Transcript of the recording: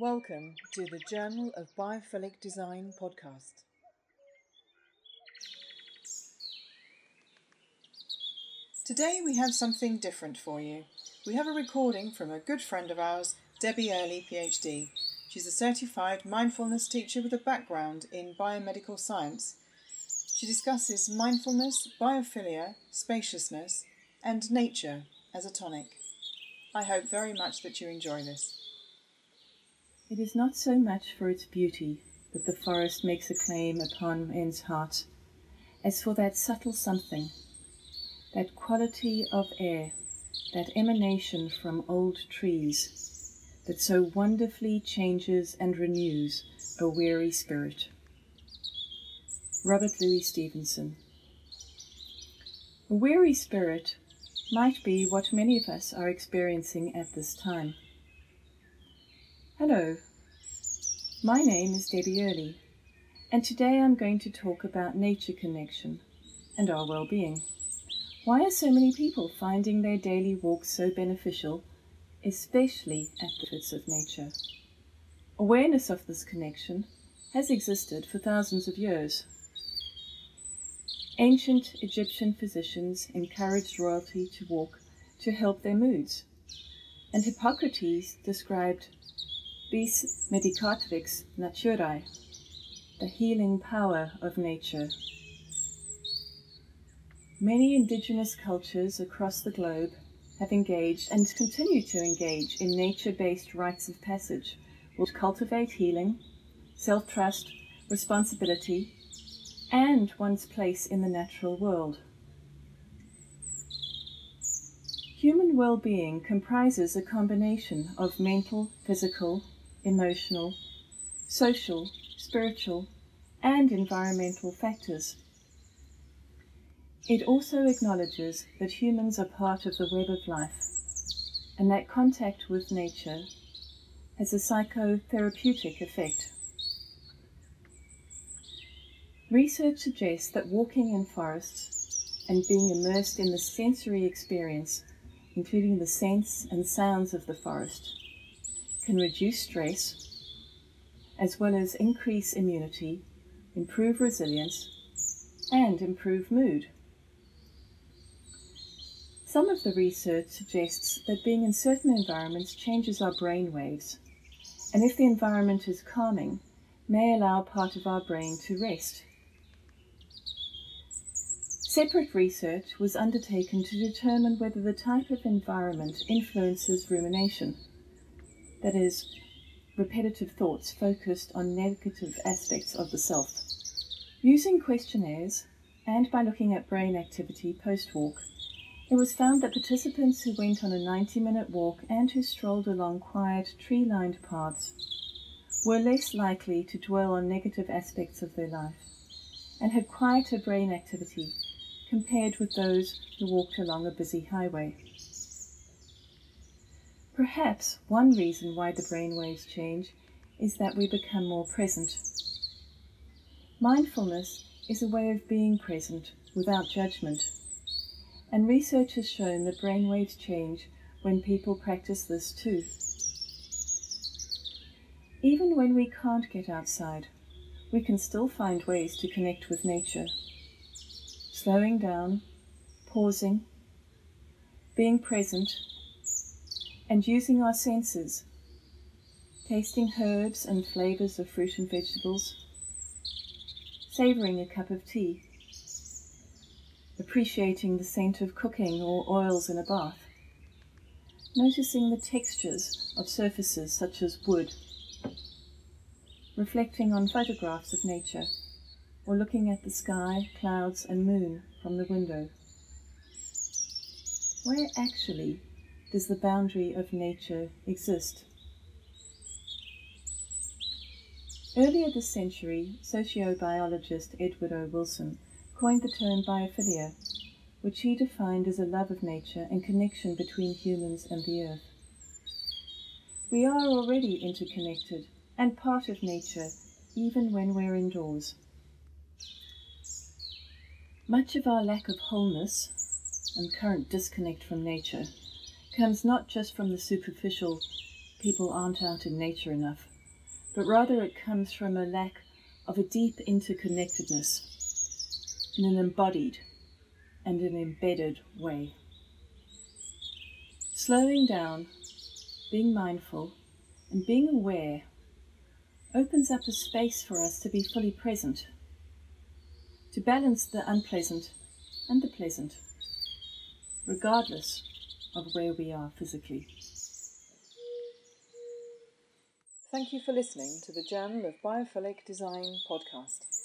Welcome to the Journal of Biophilic Design podcast. Today we have something different for you. We have a recording from a good friend of ours, Debbie Early, PhD. She's a certified mindfulness teacher with a background in biomedical science. She discusses mindfulness, biophilia, spaciousness, and nature as a tonic. I hope very much that you enjoy this. It is not so much for its beauty that the forest makes a claim upon men's heart, as for that subtle something, that quality of air, that emanation from old trees, that so wonderfully changes and renews a weary spirit. Robert Louis Stevenson. A weary spirit might be what many of us are experiencing at this time. Hello, my name is Debbie Early, and today I'm going to talk about nature connection and our well being. Why are so many people finding their daily walks so beneficial, especially at the foots of nature? Awareness of this connection has existed for thousands of years. Ancient Egyptian physicians encouraged royalty to walk to help their moods, and Hippocrates described vis medicatrix naturae, the healing power of nature. Many indigenous cultures across the globe have engaged and continue to engage in nature based rites of passage, which cultivate healing, self trust, responsibility, and one's place in the natural world. Human well being comprises a combination of mental, physical, emotional, social, spiritual, and environmental factors. It also acknowledges that humans are part of the web of life and that contact with nature has a psychotherapeutic effect. Research suggests that walking in forests and being immersed in the sensory experience, including the scents and sounds of the forest, can reduce stress, as well as increase immunity, improve resilience, and improve mood. Some of the research suggests that being in certain environments changes our brain waves, and if the environment is calming, may allow part of our brain to rest. Separate research was undertaken to determine whether the type of environment influences rumination that is, repetitive thoughts focused on negative aspects of the self. Using questionnaires and by looking at brain activity post walk, it was found that participants who went on a 90 minute walk and who strolled along quiet, tree lined paths were less likely to dwell on negative aspects of their life and had quieter brain activity compared with those who walked along a busy highway. Perhaps one reason why the brainwaves change is that we become more present. Mindfulness is a way of being present without judgment, and research has shown that brainwaves change when people practice this too. Even when we can't get outside, we can still find ways to connect with nature. Slowing down, pausing, being present and using our senses, tasting herbs and flavors of fruit and vegetables, savoring a cup of tea, appreciating the scent of cooking or oils in a bath, noticing the textures of surfaces such as wood, reflecting on photographs of nature, or looking at the sky, clouds, and moon from the window. Where actually does the boundary of nature exist? Earlier this century, sociobiologist Edward O. Wilson coined the term biophilia, which he defined as a love of nature and connection between humans and the earth. We are already interconnected and part of nature, even when we're indoors. Much of our lack of wholeness and current disconnect from nature comes not just from the superficial people aren't out in nature enough, but rather it comes from a lack of a deep interconnectedness in an embodied and an embedded way. Slowing down, being mindful, and being aware opens up a space for us to be fully present, to balance the unpleasant and the pleasant, regardless of where we are physically. Thank you for listening to the Journal of Biophilic Design podcast.